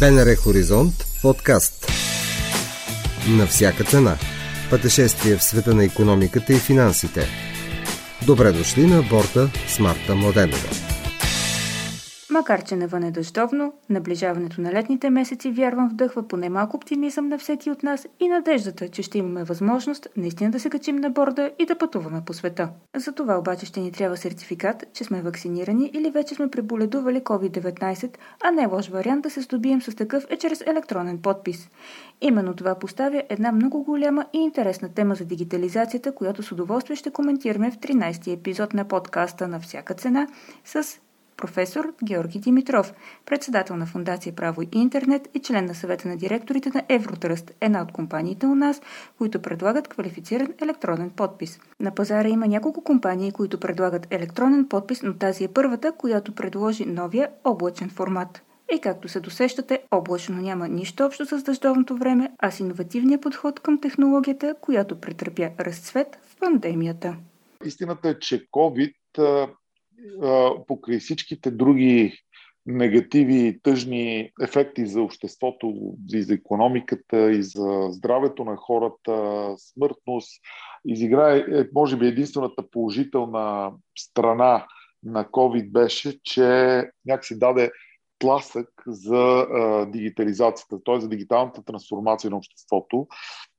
БНР Хоризонт подкаст. На всяка цена. Пътешествие в света на економиката и финансите. Добре дошли на борта с Марта Младенова. Макар, че навън е дъждовно, наближаването на летните месеци вярвам вдъхва поне малко оптимизъм на всеки от нас и надеждата, че ще имаме възможност наистина да се качим на борда и да пътуваме по света. За това обаче ще ни трябва сертификат, че сме вакцинирани или вече сме преболедували COVID-19, а не лош вариант да се здобием с такъв е чрез електронен подпис. Именно това поставя една много голяма и интересна тема за дигитализацията, която с удоволствие ще коментираме в 13-ти епизод на подкаста на всяка цена с професор Георги Димитров, председател на Фундация Право и Интернет и член на съвета на директорите на Евротръст, една от компаниите у нас, които предлагат квалифициран електронен подпис. На пазара има няколко компании, които предлагат електронен подпис, но тази е първата, която предложи новия облачен формат. И както се досещате, облачно няма нищо общо с дъждовното време, а с иновативния подход към технологията, която претърпя разцвет в пандемията. Истината е, че COVID покрай всичките други негативи тъжни ефекти за обществото, и за економиката, и за здравето на хората, смъртност, изиграе, е, може би, единствената положителна страна на COVID беше, че някакси даде тласък за а, дигитализацията, т.е. за дигиталната трансформация на обществото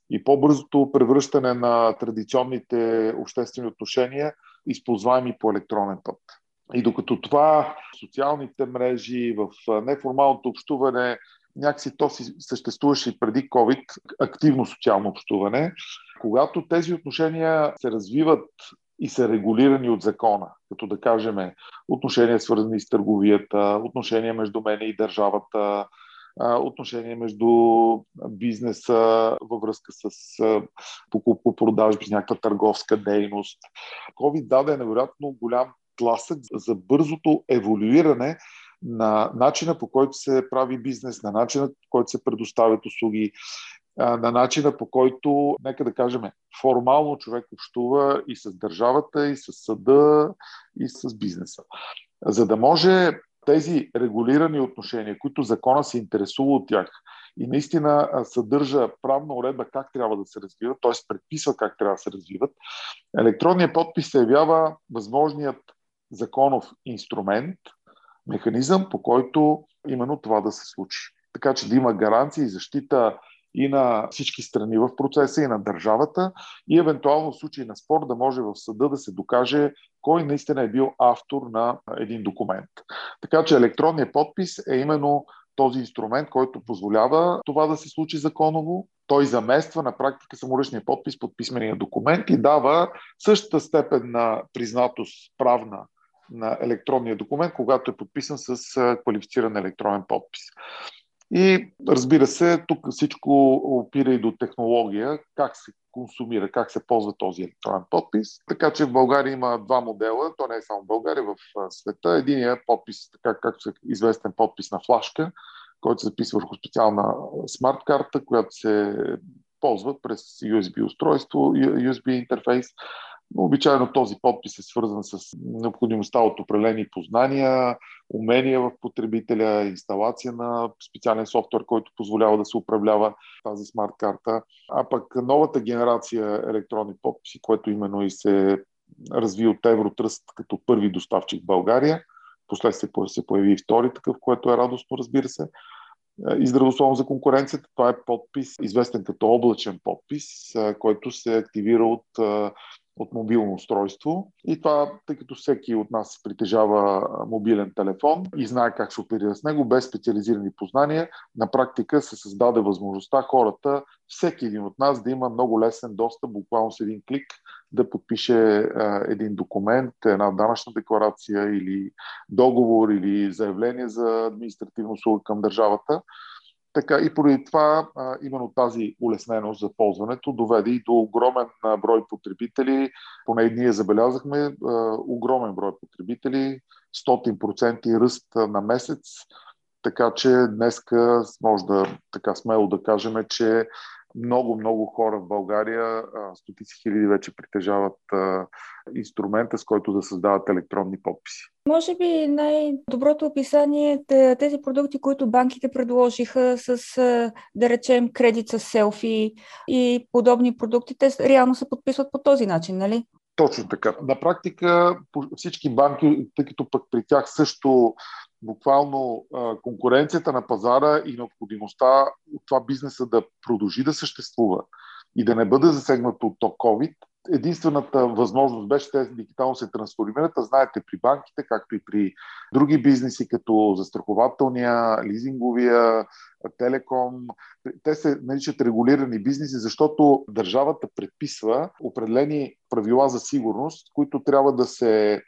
и по-бързото превръщане на традиционните обществени отношения – използваеми по електронен път. И докато това социалните мрежи, в неформалното общуване, някакси то си съществуваше и преди COVID, активно социално общуване, когато тези отношения се развиват и са регулирани от закона, като да кажем отношения свързани с търговията, отношения между мене и държавата, отношения между бизнеса във връзка с покупко-продажби, някаква търговска дейност. COVID даде невероятно голям тласък за бързото еволюиране на начина по който се прави бизнес, на начина по който се предоставят услуги, на начина по който, нека да кажем, формално човек общува и с държавата, и с съда, и с бизнеса. За да може тези регулирани отношения, които закона се интересува от тях и наистина съдържа правна уредба как трябва да се развиват, т.е. предписва как трябва да се развиват, електронният подпис се явява възможният законов инструмент, механизъм, по който именно това да се случи. Така че да има гаранция и защита и на всички страни в процеса, и на държавата, и евентуално в случай на спор да може в съда да се докаже кой наистина е бил автор на един документ. Така че електронният подпис е именно този инструмент, който позволява това да се случи законово. Той замества на практика саморъчния подпис под писмения документ и дава същата степен на признатост правна на електронния документ, когато е подписан с квалифициран електронен подпис. И разбира се, тук всичко опира и до технология, как се консумира, как се ползва този електронен подпис. Така че в България има два модела, то не е само в България, в света. Единият подпис, така както е известен подпис на флашка, който се записва върху специална смарт карта, която се ползва през USB устройство, USB интерфейс. Обичайно този подпис е свързан с необходимостта от определени познания, умения в потребителя, инсталация на специален софтуер, който позволява да се управлява тази смарт карта. А пък новата генерация електронни подписи, което именно и се разви от Евротръст като първи доставчик в България, последствие се появи и втори такъв, което е радостно, разбира се, и здравословно за конкуренцията. Това е подпис, известен като облачен подпис, който се активира от от мобилно устройство. И това, тъй като всеки от нас притежава мобилен телефон и знае как се оперира с него, без специализирани познания, на практика се създаде възможността хората, всеки един от нас да има много лесен достъп, буквално с един клик, да подпише един документ, една данъчна декларация или договор или заявление за административно услуга към държавата. Така и поради това а, именно тази улесненост за ползването доведе и до огромен брой потребители. Поне ние забелязахме а, огромен брой потребители, 100% ръст на месец. Така че днеска може да така смело да кажем, че много, много хора в България, стотици хиляди вече притежават инструмента, с който да създават електронни подписи. Може би най-доброто описание е тези продукти, които банките предложиха с, да речем, кредит с селфи и подобни продукти, те реално се подписват по този начин, нали? Точно така. На практика всички банки, тъй като пък при тях също буквално конкуренцията на пазара и необходимостта от това бизнеса да продължи да съществува и да не бъде засегнат от COVID, единствената възможност беше те дигитално се трансформират, а знаете при банките, както и при други бизнеси, като застрахователния, лизинговия, телеком, те се наричат регулирани бизнеси, защото държавата предписва определени правила за сигурност, които трябва да се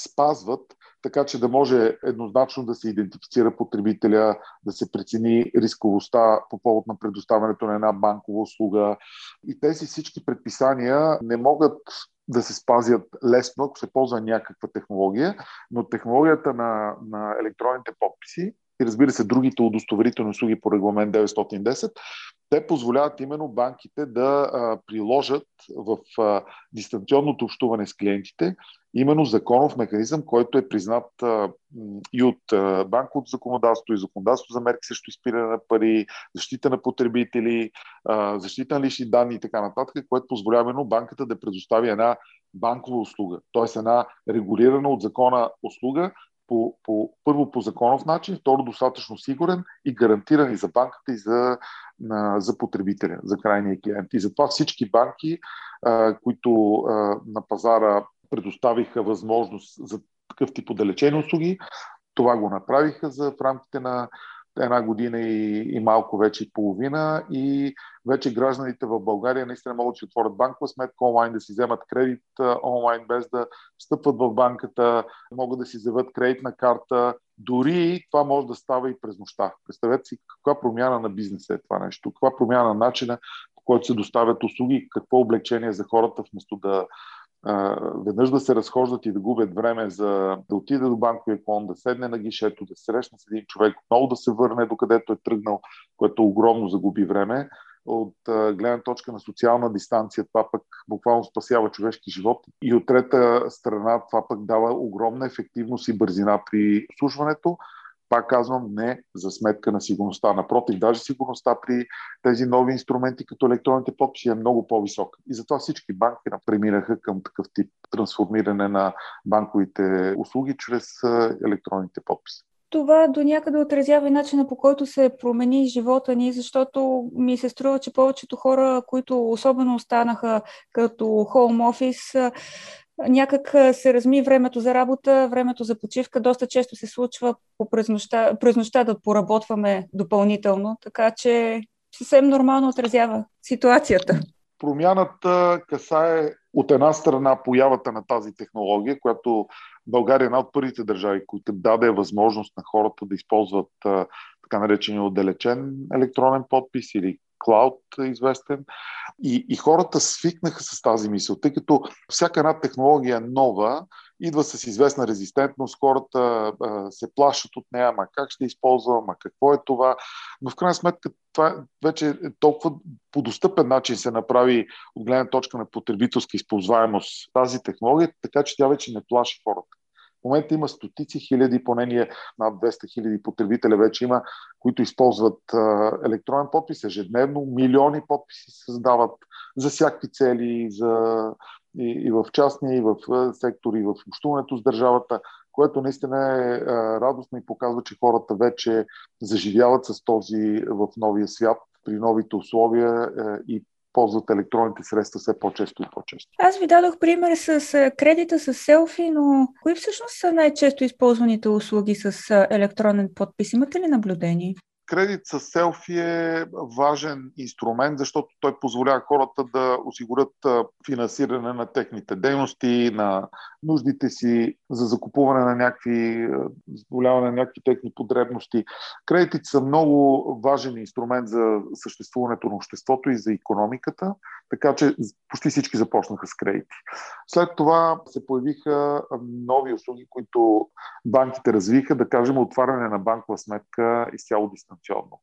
спазват, така че да може еднозначно да се идентифицира потребителя, да се прецени рисковостта по повод на предоставянето на една банкова услуга. И тези всички предписания не могат да се спазят лесно, ако се ползва някаква технология, но технологията на, на електронните подписи и разбира се другите удостоверителни услуги по регламент 910, те позволяват именно банките да приложат в дистанционното общуване с клиентите именно законов механизъм, който е признат и от банковото законодателство, и законодателство за мерки срещу изпиране на пари, защита на потребители, защита на лични данни и така нататък, което позволява именно банката да предостави една банкова услуга, т.е. една регулирана от закона услуга, по, по, първо по законов начин, второ достатъчно сигурен и гарантиран и за банката и за, на, за потребителя, за крайния клиент. И затова всички банки, а, които а, на пазара предоставиха възможност за такъв тип отдалечени услуги, това го направиха за в рамките на една година и, и малко вече и половина и вече гражданите в България наистина могат да си отворят банкова сметка онлайн, да си вземат кредит онлайн без да стъпват в банката, могат да си вземат кредитна карта. Дори това може да става и през нощта. Представете си каква промяна на бизнеса е това нещо, каква промяна на начина, по който се доставят услуги, какво облегчение за хората, вместо да веднъж да се разхождат и да губят време за да отиде до банковия клон, да седне на гишето, да срещне с един човек, отново да се върне до където е тръгнал, което огромно загуби време. От гледна точка на социална дистанция, това пък буквално спасява човешки живот. И от трета страна, това пък дава огромна ефективност и бързина при слушването пак казвам, не за сметка на сигурността. Напротив, даже сигурността при тези нови инструменти, като електронните подписи, е много по-висока. И затова всички банки преминаха към такъв тип трансформиране на банковите услуги чрез електронните подписи. Това до някъде отразява и начина по който се промени живота ни, защото ми се струва, че повечето хора, които особено останаха като хоум офис, някак се разми времето за работа, времето за почивка. Доста често се случва по през нощта, през нощта да поработваме допълнително, така че съвсем нормално отразява ситуацията. Промяната касае от една страна появата на тази технология, която България е една от първите държави, които даде възможност на хората да използват така наречения отдалечен електронен подпис или клауд известен. И, и хората свикнаха с тази мисъл, тъй като всяка една технология е нова, идва с известна резистентност, хората а, се плашат от нея, ма как ще използвам, ма какво е това. Но в крайна сметка това вече е толкова по достъпен начин се направи от гледна точка на потребителска използваемост тази технология, така че тя вече не плаши хората. В момента има стотици хиляди, поне ние над 200 хиляди потребителя вече има, които използват електронен подпис ежедневно. Милиони подписи се създават за всякакви цели, за, и, и в частния, и в сектори, и в общуването с държавата, което наистина е радостно и показва, че хората вече заживяват с този в новия свят при новите условия а, и ползват електронните средства все по-често и по-често. Аз ви дадох пример с кредита с селфи, но кои всъщност са най-често използваните услуги с електронен подпис? Имате ли наблюдение? Кредит с селфи е важен инструмент, защото той позволява хората да осигурят финансиране на техните дейности, на нуждите си за закупуване на някакви, задоволяване на някакви техни потребности. Кредитите са много важен инструмент за съществуването на обществото и за економиката, така че почти всички започнаха с кредити. След това се появиха нови услуги, които банките развиха, да кажем отваряне на банкова сметка изцяло дистанционно дистанционно.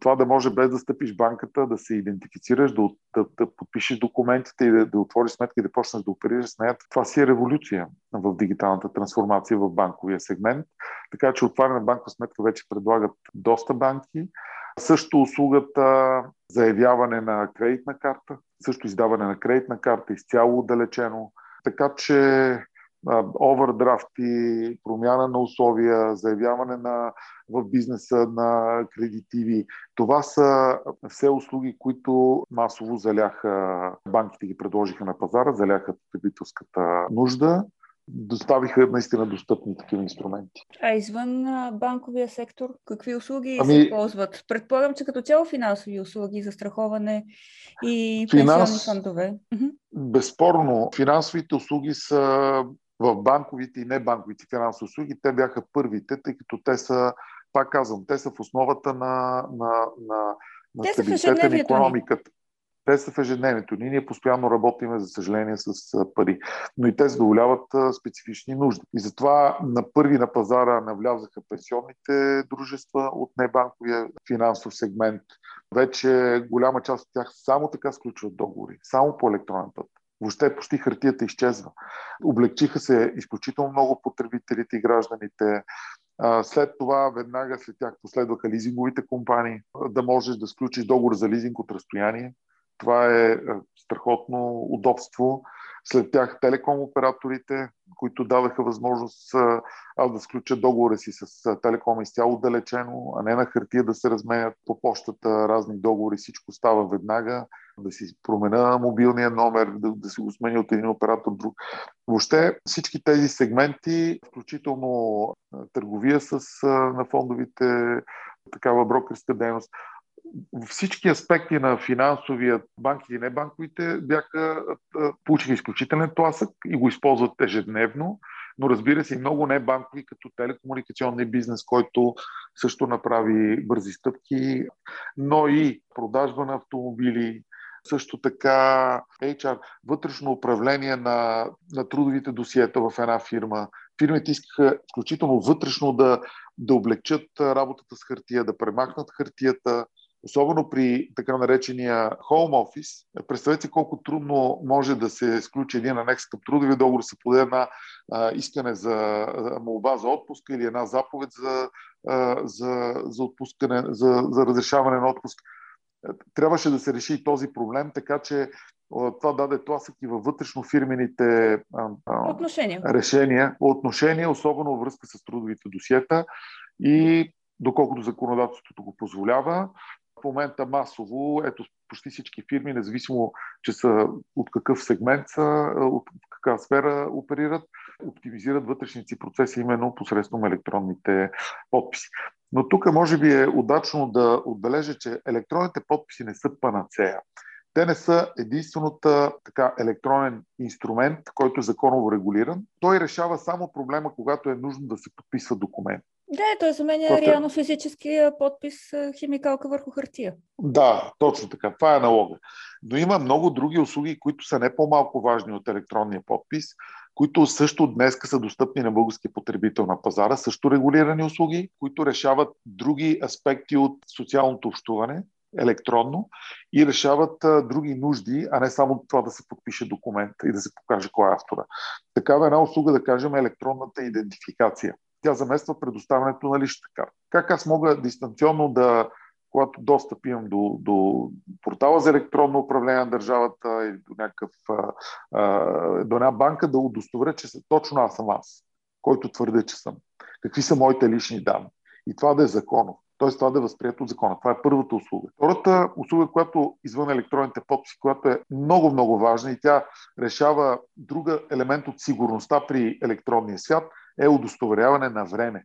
това да може без да стъпиш банката, да се идентифицираш, да, да, да подпишеш документите и да, да отвориш сметка и да почнеш да оперираш с нея, това си е революция в дигиталната трансформация в банковия сегмент. Така че отваряне банкова сметка вече предлагат доста банки. Също услугата заявяване на кредитна карта, също издаване на кредитна карта, изцяло отдалечено. Така че овердрафти, промяна на условия, заявяване на, в бизнеса на кредитиви. Това са все услуги, които масово заляха, банките ги предложиха на пазара, заляха потребителската нужда доставиха наистина достъпни такива инструменти. А извън банковия сектор, какви услуги ами, се ползват? Предполагам, че като цяло финансови услуги, застраховане и финанс... пенсионни фондове. Безспорно, финансовите услуги са в банковите и небанковите финансови услуги. Те бяха първите, тъй като те са, пак казвам, те са в основата на, на, на, на стабилитета на економиката. Те са в ежедневието ни. Ние постоянно работиме, за съжаление, с пари. Но и те задоволяват специфични нужди. И затова на първи на пазара навлязаха пенсионните дружества от небанковия финансов сегмент. Вече голяма част от тях само така сключват договори, само по електронен път. Въобще почти хартията изчезва. Облегчиха се изключително много потребителите и гражданите. След това, веднага след тях последваха лизинговите компании, да можеш да сключиш договор за лизинг от разстояние. Това е, страхотно удобство. След тях телеком операторите, които дадаха възможност аз да сключа договора си с телеком изцяло отдалечено, а не на хартия да се разменят по почтата разни договори. Всичко става веднага, да си променя мобилния номер, да, да си го смени от един оператор друг. Въобще всички тези сегменти, включително търговия с, на фондовите, такава брокерска дейност, всички аспекти на финансовия, банките и небанковите бяха, получиха изключителен тласък и го използват ежедневно, но разбира се и много небанкови, като телекомуникационния бизнес, който също направи бързи стъпки, но и продажба на автомобили, също така HR, вътрешно управление на, на трудовите досиета в една фирма. Фирмите искаха включително вътрешно да, да облегчат работата с хартия, да премахнат хартията, особено при така наречения home office, представете си колко трудно може да се сключи един анекс към трудови договор, се подаде една а, искане за молба за отпуска или една заповед за, а, за, за отпускане, за, за разрешаване на отпуск. Трябваше да се реши и този проблем, така че това даде тласък и във вътрешно фирмените отношения. решения, отношения, особено във връзка с трудовите досиета и доколкото законодателството го позволява, в момента масово, ето почти всички фирми, независимо, че са от какъв сегмент са, от каква сфера оперират, оптимизират вътрешните си процеси именно посредством електронните подписи. Но тук може би е удачно да отбележа, че електронните подписи не са панацея. Те не са единствената така електронен инструмент, който е законово регулиран. Той решава само проблема, когато е нужно да се подписва документ. Да, той заменя е реално физическия подпис химикалка върху хартия. Да, точно така. Това е налога. Но има много други услуги, които са не по-малко важни от електронния подпис, които също днес са достъпни на българския потребител на пазара, също регулирани услуги, които решават други аспекти от социалното общуване, електронно и решават а, други нужди, а не само това да се подпише документ и да се покаже кой е автора. Такава една услуга, да кажем, е електронната идентификация тя замества предоставянето на личната карта. Как аз мога дистанционно да, когато достъп имам до, до портала за електронно управление на държавата или до, някакъв, до една банка, да удостоверя, че точно аз съм аз, който твърде, че съм. Какви са моите лични данни. И това да е законов. Т.е. това да е възприето от закона. Това е първата услуга. Втората услуга, която извън електронните подписи, която е много, много важна и тя решава друга елемент от сигурността при електронния свят, е удостоверяване на време.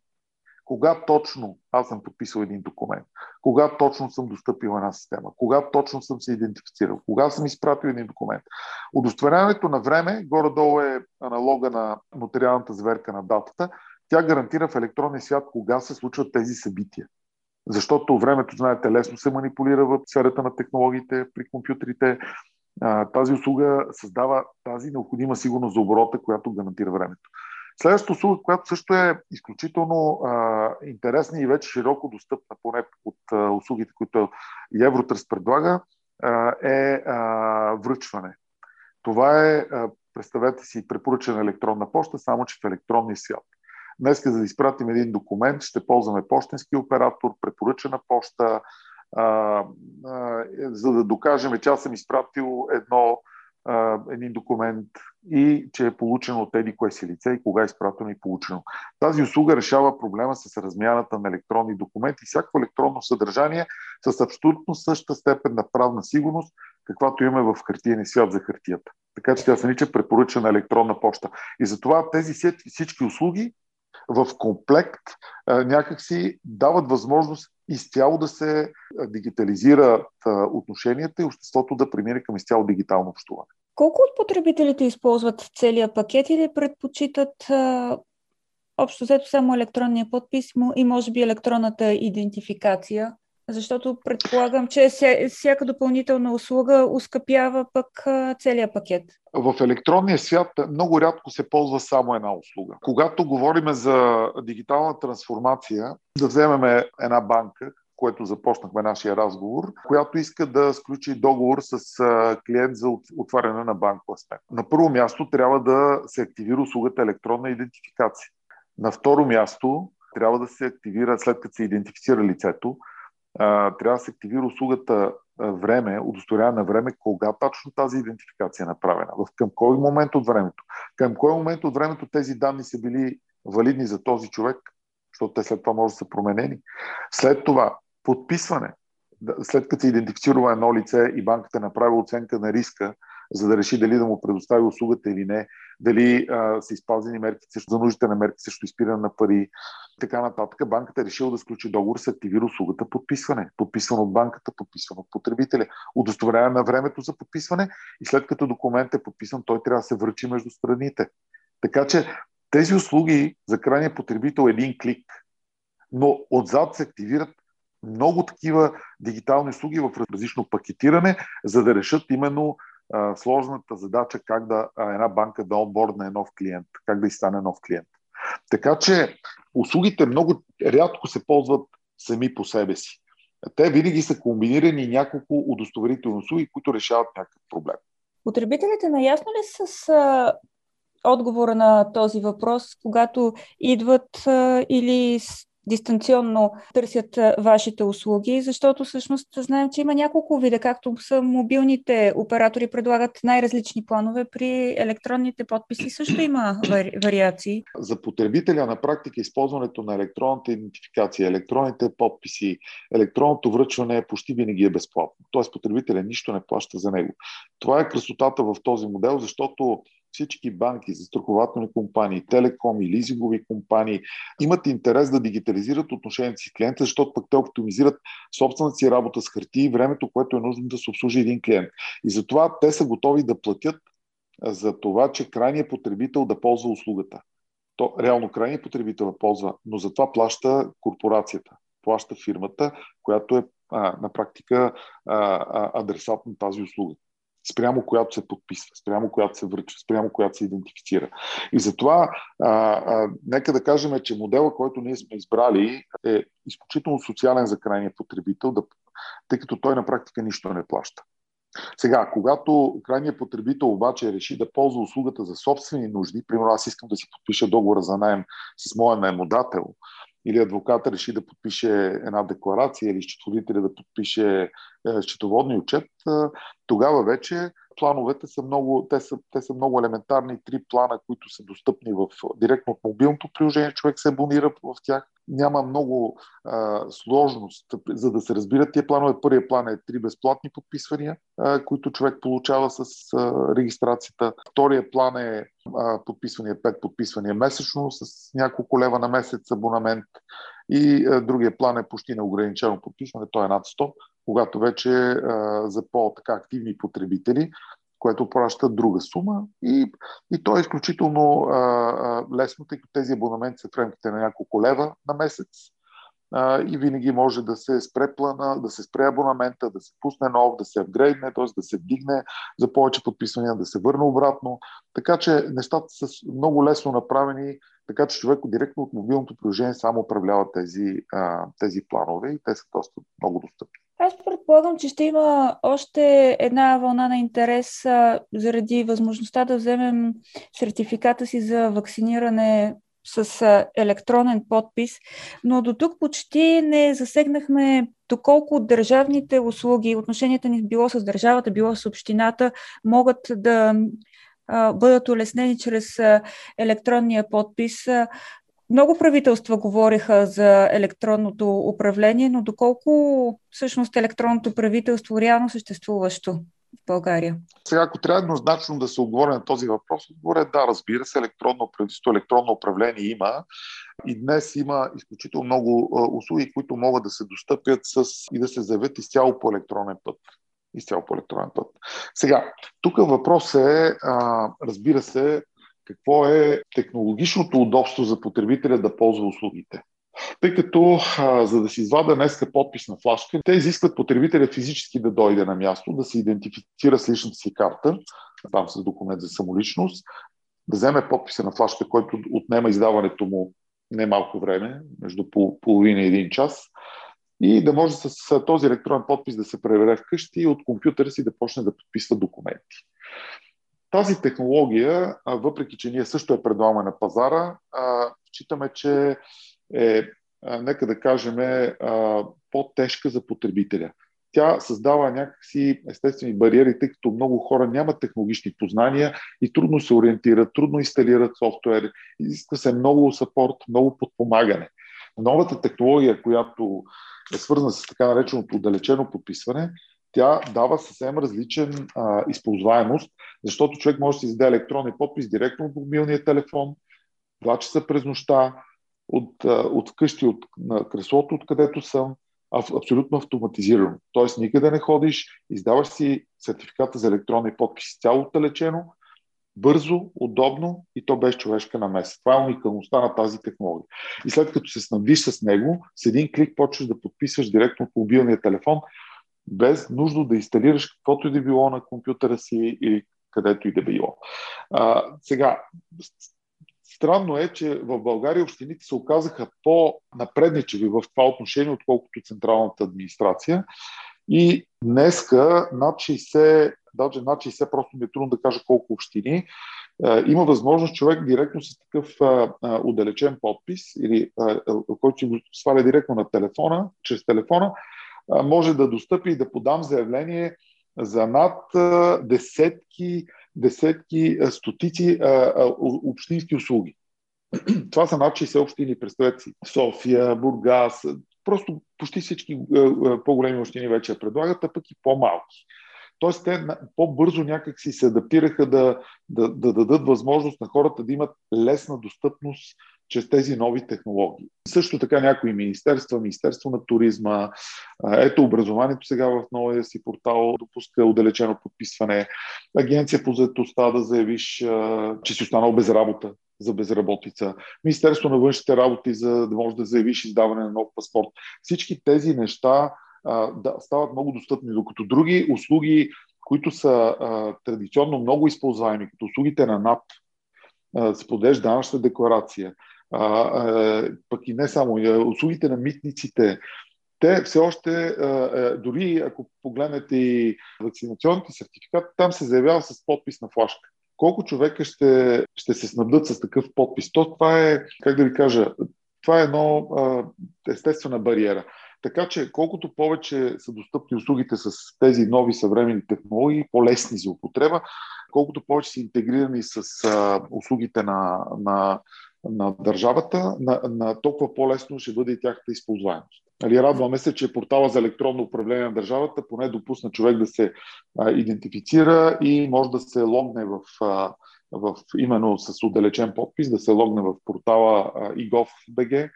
Кога точно аз съм подписал един документ, кога точно съм достъпил една система, кога точно съм се идентифицирал, кога съм изпратил един документ. Удостоверяването на време, горе-долу е аналога на нотариалната заверка на датата, тя гарантира в електронния свят кога се случват тези събития. Защото времето, знаете, лесно се манипулира в сферата на технологиите при компютрите. Тази услуга създава тази необходима сигурност за оборота, която гарантира времето. Следващата услуга, която също е изключително а, интересна и вече широко достъпна, поне от а, услугите, които Евротръст предлага, а, е а, връчване. Това е, а, представете си, препоръчена електронна почта, само че в електронния свят. Днес, за да изпратим един документ, ще ползваме почтенски оператор, препоръчена почта, а, а, за да докажем, че аз съм изпратил едно един документ и че е получено от еди кое си лице и кога е изпратено и получено. Тази услуга решава проблема с размяната на електронни документи всяко електронно съдържание с абсолютно същата степен на правна сигурност, каквато имаме в хартиен свят за хартията. Така че тя се нарича препоръчана електронна почта. И затова тези всички услуги в комплект някакси дават възможност изцяло да се дигитализират отношенията и обществото да премине към изцяло дигитално общуване. Колко от потребителите използват целият пакет или предпочитат общо взето само електронния подпис и може би електронната идентификация? Защото предполагам, че всяка допълнителна услуга ускъпява пък целият пакет. В електронния свят много рядко се ползва само една услуга. Когато говорим за дигитална трансформация, да вземем една банка, което започнахме нашия разговор, която иска да сключи договор с клиент за отваряне на банкова сметка. На първо място трябва да се активира услугата електронна идентификация. На второ място трябва да се активира, след като се идентифицира лицето, трябва да се активира услугата време, удостоверяване на време, кога точно тази идентификация е направена, в към кой момент от времето. Към кой момент от времето тези данни са били валидни за този човек, защото те след това може да са променени. След това подписване. След като се идентифицира едно лице и банката направи оценка на риска, за да реши дали да му предостави услугата или не, дали а, са изпазени мерки също за нуждите на мерки също изпиране на пари, така нататък. Банката е решила да сключи договор с активира услугата подписване. Подписване от банката, подписване от потребителя. Удостоверяване на времето за подписване и след като документ е подписан, той трябва да се връчи между страните. Така че тези услуги за крайния потребител е един клик, но отзад се активират много такива дигитални услуги в различно пакетиране, за да решат именно сложната задача как да една банка да онбордне нов клиент, как да изстане нов клиент. Така че услугите много рядко се ползват сами по себе си. Те винаги са комбинирани няколко удостоверителни услуги, които решават някакъв проблем. Потребителите наясно ли с отговора на този въпрос, когато идват или дистанционно търсят вашите услуги, защото всъщност знаем, че има няколко вида, както са мобилните оператори предлагат най-различни планове, при електронните подписи също има вари... вариации. За потребителя на практика използването на електронната идентификация, електронните подписи, електронното връчване е почти винаги е безплатно. Тоест потребителя нищо не плаща за него. Това е красотата в този модел, защото всички банки, застрахователни компании, телекоми, лизингови компании имат интерес да дигитализират отношенията си с клиента, защото пък те оптимизират собствената си работа с хартия и времето, което е нужно да се обслужи един клиент. И затова те са готови да платят за това, че крайният потребител да ползва услугата. То, реално крайният потребител да ползва, но за това плаща корпорацията, плаща фирмата, която е а, на практика а, а, адресат на тази услуга спрямо която се подписва, спрямо която се връчва, спрямо която се идентифицира. И затова, а, а, нека да кажем, че модела, който ние сме избрали, е изключително социален за крайния потребител, да, тъй като той на практика нищо не плаща. Сега, когато крайният потребител обаче реши да ползва услугата за собствени нужди, примерно аз искам да си подпиша договора за найем с моя наемодател, или адвоката реши да подпише една декларация или счетоводителя да подпише е, счетоводни отчет, е, тогава вече плановете са много, те са, те са много елементарни. Три плана, които са достъпни в, директно от мобилното приложение, човек се абонира в тях. Няма много а, сложност, за да се разбират тия планове. Първият план е три безплатни подписвания, а, които човек получава с а, регистрацията. Втория план е а, подписвания, пет подписвания месечно с няколко лева на месец абонамент. И а, другия план е почти неограничено подписване, то е над 100 когато вече а, за по-така активни потребители, което праща друга сума и, и то е изключително а, а, лесно, тъй като тези абонаменти са в рамките на няколко лева на месец а, и винаги може да се спре плана, да се спре абонамента, да се пусне нов, да се апгрейдне, т.е. да се вдигне за повече подписвания, да се върне обратно. Така че нещата са много лесно направени така че човек директно от мобилното приложение само управлява тези, а, тези планове и те са доста много достъпни. Аз предполагам, че ще има още една вълна на интерес а, заради възможността да вземем сертификата си за вакциниране с а, електронен подпис, но до тук почти не засегнахме доколко държавните услуги, отношенията ни било с държавата, било с общината, могат да бъдат улеснени чрез електронния подпис. Много правителства говориха за електронното управление, но доколко всъщност електронното правителство реално съществуващо в България? Сега, ако трябва еднозначно да се отговоря на този въпрос, отговоря е да, разбира се, електронно правителство, електронно управление има. И днес има изключително много услуги, които могат да се достъпят с, и да се заявят изцяло по електронен път изцяло по електронен път. Сега, тук въпрос е, а, разбира се, какво е технологичното удобство за потребителя да ползва услугите. Тъй като, а, за да си извада днеска подпис на флашка, те изискват потребителя физически да дойде на място, да се идентифицира с личната си карта, там с документ за самоличност, да вземе подписа на флашка, който отнема издаването му не малко време, между половина и един час, и да може с този електронен подпис да се пребере вкъщи и от компютъра си да почне да подписва документи. Тази технология, въпреки че ние също я предлагаме на пазара, считаме, че е, нека да кажем, по-тежка за потребителя. Тя създава някакси естествени бариери, тъй като много хора нямат технологични познания и трудно се ориентират, трудно инсталират софтуер, изисква се много сапорт, много подпомагане. Новата технология, която е свързана с така нареченото отдалечено подписване, тя дава съвсем различен а, използваемост, защото човек може да си издаде електронен подпис директно от мобилния телефон, два часа през нощта, от, от вкъщи, от на креслото, откъдето съм, абсолютно автоматизирано. Тоест никъде не ходиш, издаваш си сертификата за електронни подписи цяло отдалечено, бързо, удобно и то без човешка намеса. Това е уникалността на тази технология. И след като се снабдиш с него, с един клик почваш да подписваш директно от мобилния телефон, без нужда да инсталираш каквото и да било на компютъра си или където и да било. А, сега, странно е, че в България общините се оказаха по-напредничеви в това отношение, отколкото централната администрация. И днеска над 60, даже над 60, просто ми е трудно да кажа колко общини, има възможност човек директно с такъв отдалечен подпис, или който си го сваля директно на телефона, чрез телефона, може да достъпи и да подам заявление за над десетки, десетки, стотици общински услуги. Това са над 60 общини, представете си. София, Бургас, просто почти всички по-големи общини вече предлагат, а пък и по-малки. Тоест, те по-бързо някак си се адаптираха да, да, да дадат възможност на хората да имат лесна достъпност чрез тези нови технологии. Също така някои министерства, Министерство на туризма, ето образованието сега в новия си портал допуска отдалечено подписване, Агенция по заедостта да заявиш, че си останал без работа за безработица, Министерство на външните работи, за да можеш да заявиш издаване на нов паспорт. Всички тези неща а, да, стават много достъпни, докато други услуги, които са а, традиционно много използваеми, като услугите на НАП, подеж данъчна декларация, а, а, пък и не само, услугите на митниците, те все още, дори ако погледнете и вакцинационните сертификати, там се заявява с подпис на флашка. Колко човека ще, ще се снабдат с такъв подпис? То това е, как да ви кажа, това е едно естествена бариера. Така че колкото повече са достъпни услугите с тези нови съвременни технологии, по-лесни за употреба, колкото повече са интегрирани с а, услугите на, на, на държавата, на, на толкова по-лесно ще бъде и тяхната използваемост. Нали, радваме се, че портала за електронно управление на държавата поне допусна човек да се а, идентифицира и може да се логне в, а, в именно с отдалечен подпис, да се логне в портала igov.bg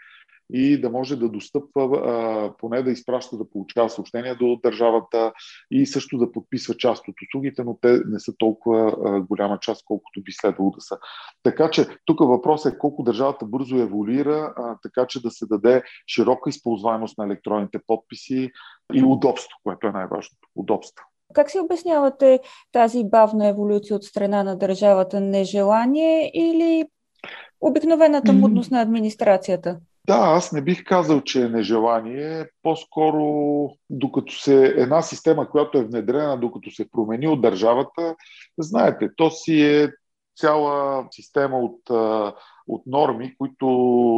и да може да достъпва, а, поне да изпраща, да получава съобщения до държавата и също да подписва част от услугите, но те не са толкова а, голяма част, колкото би следвало да са. Така че тук въпросът е колко държавата бързо еволюира, а, така че да се даде широка използваемост на електронните подписи и удобство, което е най-важното. Удобство. Как си обяснявате тази бавна еволюция от страна на държавата? Нежелание или Обикновената мудност на администрацията. Да, аз не бих казал, че е нежелание. По-скоро, докато се една система, която е внедрена, докато се промени от държавата, знаете, то си е цяла система от, от норми, които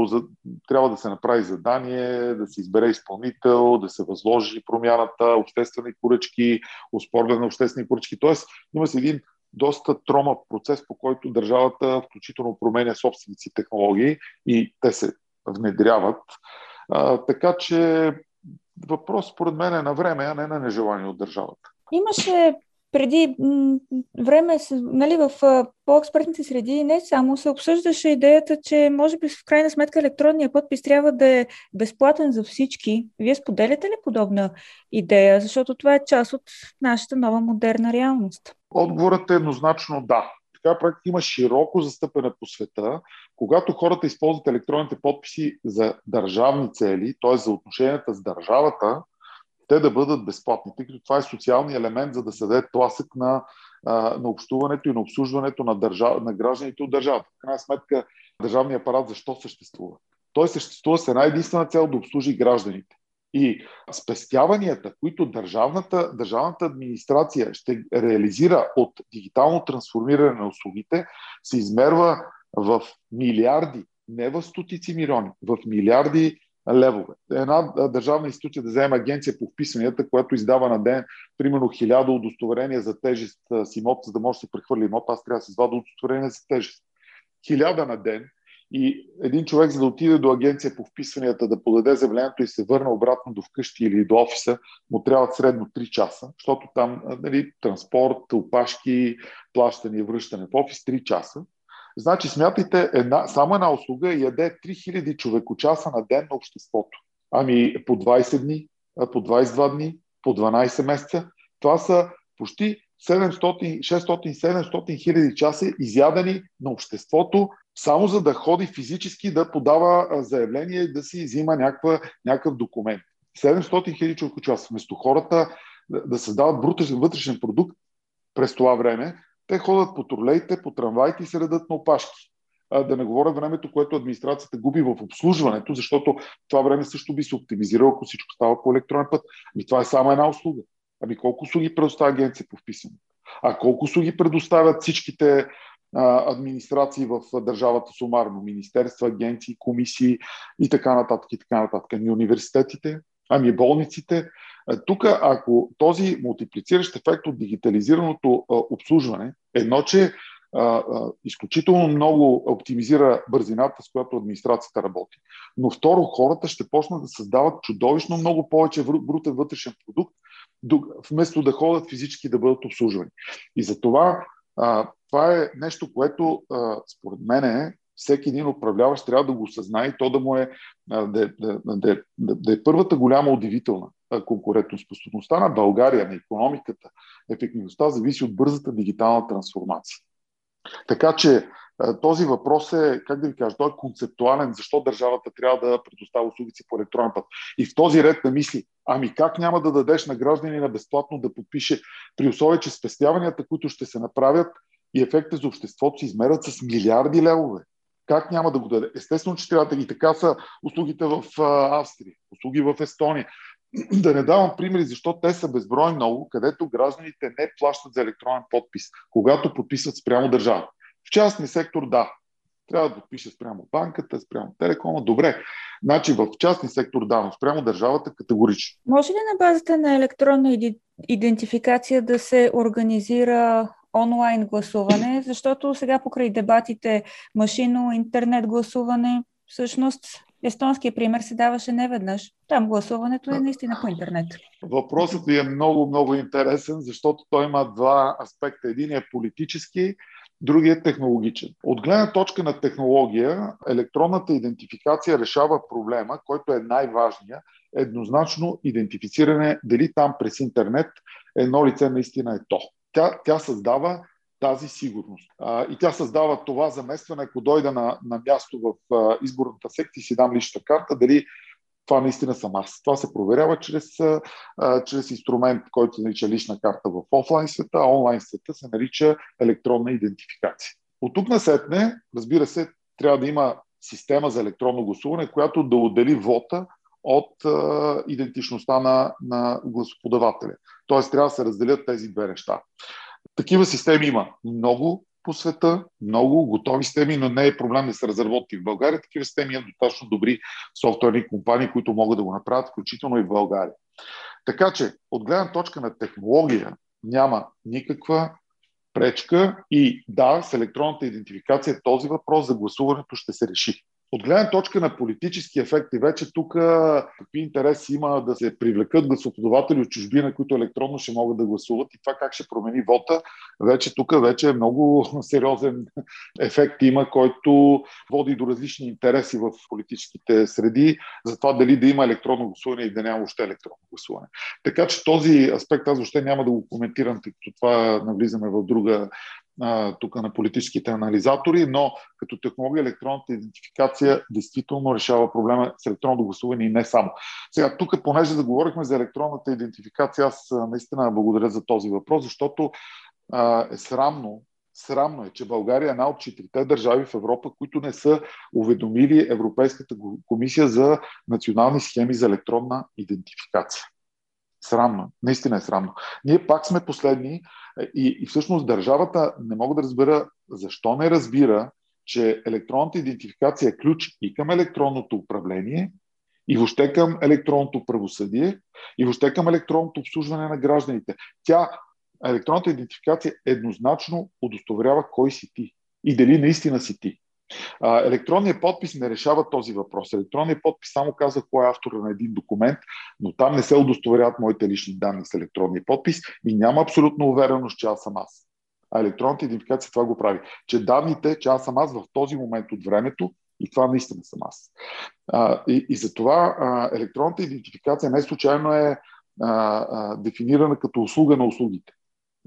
за, трябва да се направи задание, да се избере изпълнител, да се възложи промяната, обществени поръчки, успорване на обществени поръчки. Тоест, има си един доста тромав процес, по който държавата включително променя собствените си технологии и те се внедряват. А, така че въпрос, според мен, е на време, а не на нежелание от държавата. Имаше преди м- време, нали, в по-експертните среди не само се обсъждаше идеята, че може би в крайна сметка електронния подпис трябва да е безплатен за всички. Вие споделяте ли подобна идея? Защото това е част от нашата нова модерна реалност. Отговорът е еднозначно да. Така проект има широко застъпене по света. Когато хората използват електронните подписи за държавни цели, т.е. за отношенията с държавата, те да бъдат безплатни, тъй като това е социалният елемент, за да се даде тласък на, на общуването и на обслужването на, държав... на гражданите от държавата. В крайна сметка, държавният апарат защо съществува? Той съществува с една единствена цел да обслужи гражданите. И спестяванията, които държавната, държавната администрация ще реализира от дигитално трансформиране на услугите, се измерва в милиарди, не в стотици милиони, в милиарди левове. Една държавна институция да вземе агенция по вписванията, която издава на ден примерно хиляда удостоверения за тежест с имот, за да може да се прехвърли имот, аз трябва да се извада удостоверение за тежест. Хиляда на ден и един човек, за да отиде до агенция по вписванията, да подаде заявлението и се върне обратно до вкъщи или до офиса, му трябва средно 3 часа, защото там нали, транспорт, опашки, плащане и връщане в офис 3 часа. Значи, смятайте, една, само една услуга яде 3000 човекочаса на ден на обществото. Ами по 20 дни, по 22 дни, по 12 месеца. Това са почти 600-700 хиляди часа изядани на обществото, само за да ходи физически да подава заявление и да си взима някаква, някакъв документ. 700 хиляди човекочаса. Вместо хората да създават брутен вътрешен продукт през това време, те ходят по тролейте, по трамвайите и се редат на опашки. А, да не говоря времето, което администрацията губи в обслужването, защото това време също би се оптимизирало, ако всичко става по електронен път. Ами това е само една услуга. Ами колко услуги предоставя агенция по вписане? А колко услуги предоставят всичките а, администрации в държавата сумарно? Министерства, агенции, комисии и така нататък и така нататък. Ами университетите, ами болниците. Тук, ако този мултиплициращ ефект от дигитализираното обслужване, едно, че изключително много оптимизира бързината, с която администрацията работи. Но второ, хората ще почнат да създават чудовищно много повече брутен вътрешен продукт, вместо да ходят физически да бъдат обслужвани. И за това това е нещо, което според мен е всеки един управляващ трябва да го осъзнае и то да му е, да, да, да, да, да е първата голяма удивителна конкурентоспособността на България, на економиката, ефективността зависи от бързата дигитална трансформация. Така че този въпрос е, как да ви кажа, той е концептуален, защо държавата трябва да предоставя услугите по електронен път. И в този ред на мисли, ами как няма да дадеш на гражданина безплатно да подпише, при условие, че спестяванията, които ще се направят и ефекта за обществото се измерят с милиарди левове. Как няма да го даде? Естествено, че трябва да ги така са услугите в Австрия, услуги в Естония. Да не давам примери, защото те са безброй много, където гражданите не плащат за електронен подпис, когато подписват спрямо държава. В частния сектор да. Трябва да подпише спрямо банката, спрямо телекома. Добре. Значи в частния сектор да, но спрямо държавата категорично. Може ли на базата на електронна идентификация да се организира онлайн гласуване, защото сега покрай дебатите машино, интернет гласуване, всъщност естонския пример се даваше неведнъж. Там гласуването е наистина по интернет. Въпросът ви е много, много интересен, защото той има два аспекта. Един е политически, другият е технологичен. От гледна точка на технология, електронната идентификация решава проблема, който е най-важният еднозначно идентифициране дали там през интернет едно лице наистина е то тя, тя създава тази сигурност. А, и тя създава това заместване, ако дойда на, на място в а, изборната секция и си дам личната карта, дали това наистина съм аз. Това се проверява чрез, а, чрез инструмент, който се нарича лична карта в офлайн света, а онлайн света се нарича електронна идентификация. От тук насетне, разбира се, трябва да има система за електронно гласуване, която да отдели вота от а, идентичността на, на гласоподавателя. Тоест трябва да се разделят тези две неща. Такива системи има много по света, много готови системи, но не е проблем да се разработи в България. Такива системи имат достатъчно добри софтуерни компании, които могат да го направят, включително и в България. Така че, от гледна точка на технология, няма никаква пречка и да, с електронната идентификация този въпрос за гласуването ще се реши. От гледна точка на политически ефекти, вече тук какви интереси има да се привлекат гласоподаватели от чужбина, които електронно ще могат да гласуват и това как ще промени вота, вече тук вече е много сериозен ефект има, който води до различни интереси в политическите среди за това дали да има електронно гласуване и да няма въобще електронно гласуване. Така че този аспект аз въобще няма да го коментирам, тъй като това навлизаме в друга тук на политическите анализатори, но като технология електронната идентификация действително решава проблема с електронното гласуване и не само. Сега, тук, понеже заговорихме за електронната идентификация, аз наистина благодаря за този въпрос, защото а, е срамно, Срамно е, че България е една от четирите държави в Европа, които не са уведомили Европейската комисия за национални схеми за електронна идентификация. Срамно. Наистина е срамно. Ние пак сме последни и, и всъщност държавата не мога да разбера защо не разбира, че електронната идентификация е ключ и към електронното управление, и въобще към електронното правосъдие, и въобще към електронното обслужване на гражданите. Тя, електронната идентификация еднозначно удостоверява кой си ти и дали наистина си ти. Електронният подпис не решава този въпрос. Електронният подпис само казва кой е автора на един документ, но там не се удостоверяват моите лични данни с електронния подпис и няма абсолютно увереност, че аз съм аз. А електронната идентификация това го прави. Че данните, че аз съм аз в този момент от времето и това наистина съм аз. А, и, и затова а, електронната идентификация не случайно е а, а, дефинирана като услуга на услугите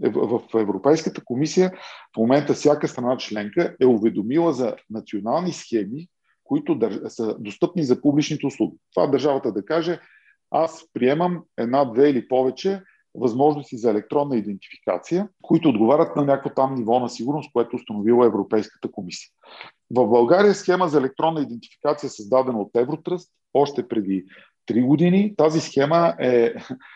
в Европейската комисия в момента всяка страна членка е уведомила за национални схеми, които са достъпни за публичните услуги. Това държавата да каже, аз приемам една, две или повече възможности за електронна идентификация, които отговарят на някакво там ниво на сигурност, което установила Европейската комисия. В България схема за електронна идентификация е създадена от Евротръст още преди три години. Тази схема е,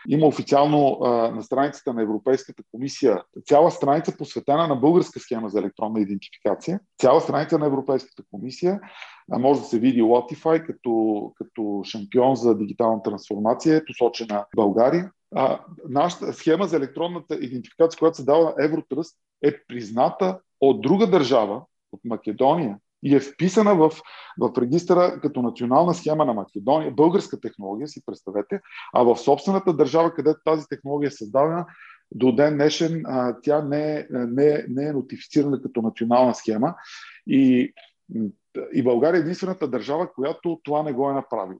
има официално а, на страницата на Европейската комисия цяла страница посветена на българска схема за електронна идентификация. Цяла страница на Европейската комисия. А, може да се види Latify като, като шампион за дигитална трансформация, е посочена България. А, нашата схема за електронната идентификация, която се дава Евротръст, е призната от друга държава, от Македония, и е вписана в, в регистъра като национална схема на Македония, българска технология, си представете, а в собствената държава, където тази технология е създадена, до ден днешен а, тя не не, не е нотифицирана като национална схема и, и България е единствената държава, която това не го е направила.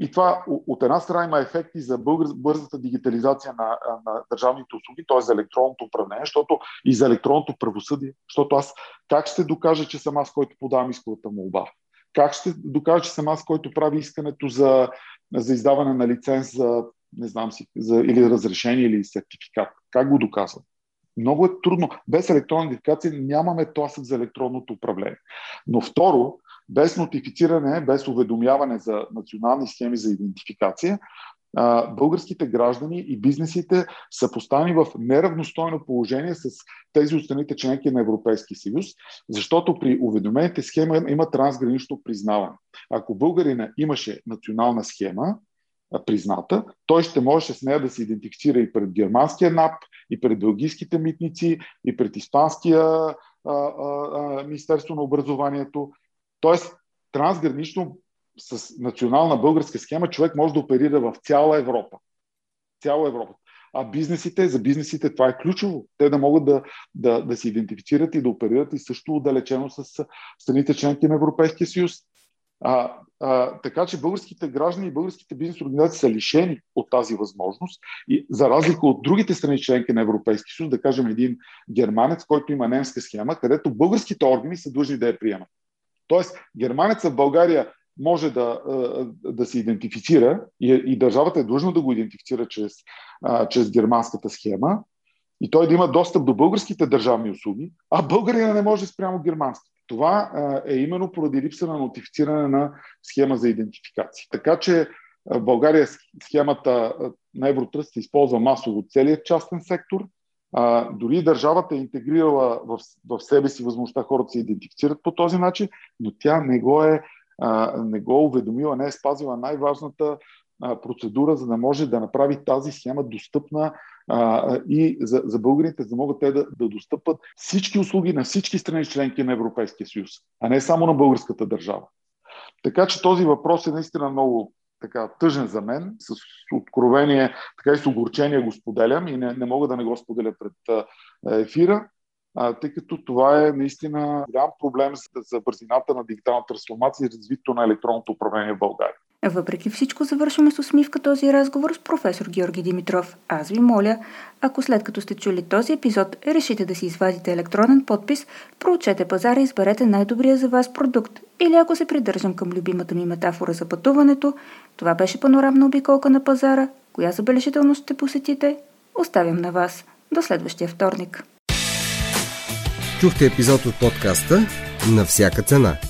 И това от една страна има ефекти за бързата дигитализация на, на държавните услуги, т.е. за електронното управление, защото и за електронното правосъдие, защото аз как ще докажа, че съм аз, който подавам исковата молба? Как ще докажа, че съм аз, който прави искането за, за издаване на лиценз за, не знам си, за, или разрешение или сертификат? Как го доказвам? Много е трудно. Без електронна идентификация нямаме тласък за електронното управление. Но второ, без нотифициране, без уведомяване за национални схеми за идентификация, българските граждани и бизнесите са поставени в неравностойно положение с тези от страните членки на Европейския съюз, защото при уведомените схема има трансгранично признаване. Ако българина имаше национална схема, призната, той ще може с нея да се идентифицира и пред германския НАП, и пред бългийските митници, и пред испанския а, а, а, Министерство на образованието. Тоест, трансгранично с национална българска схема човек може да оперира в цяла Европа. Цяла Европа. А бизнесите, за бизнесите това е ключово. Те да могат да, да, да се идентифицират и да оперират и също отдалечено с страните членки на Европейския съюз. А, а, така че българските граждани и българските бизнес организации са лишени от тази възможност и за разлика от другите страни членки на Европейския съюз, да кажем един германец, който има немска схема, където българските органи са длъжни да я приемат. Тоест, германеца в България може да, да се идентифицира и, и държавата е длъжна да го идентифицира чрез, чрез германската схема и той да има достъп до българските държавни услуги, а българина не може спрямо германските. Това е именно поради липса на нотифициране на схема за идентификация. Така че в България схемата на Евротръст се използва масово от целият частен сектор. А, дори държавата е интегрирала в, в себе си възможността хората се идентифицират по този начин, но тя не го е, а, не го е уведомила, не е спазила най-важната а, процедура, за да може да направи тази схема достъпна а, и за, за българите, за да могат те да, да достъпат всички услуги на всички страни членки на Европейския съюз, а не само на българската държава. Така че този въпрос е наистина много така тъжен за мен, с откровение, така и с огорчение го споделям и не, не мога да не го споделя пред ефира, тъй като това е наистина голям проблем за, за бързината на дигитална трансформация и развитието на електронното управление в България. Въпреки всичко завършваме с усмивка този разговор с професор Георги Димитров. Аз ви моля, ако след като сте чули този епизод решите да си извадите електронен подпис, проучете пазара и изберете най-добрия за вас продукт. Или ако се придържам към любимата ми метафора за пътуването, това беше панорамна обиколка на пазара. Коя забележителност ще посетите? Оставям на вас. До следващия вторник. Чухте епизод от подкаста на всяка цена –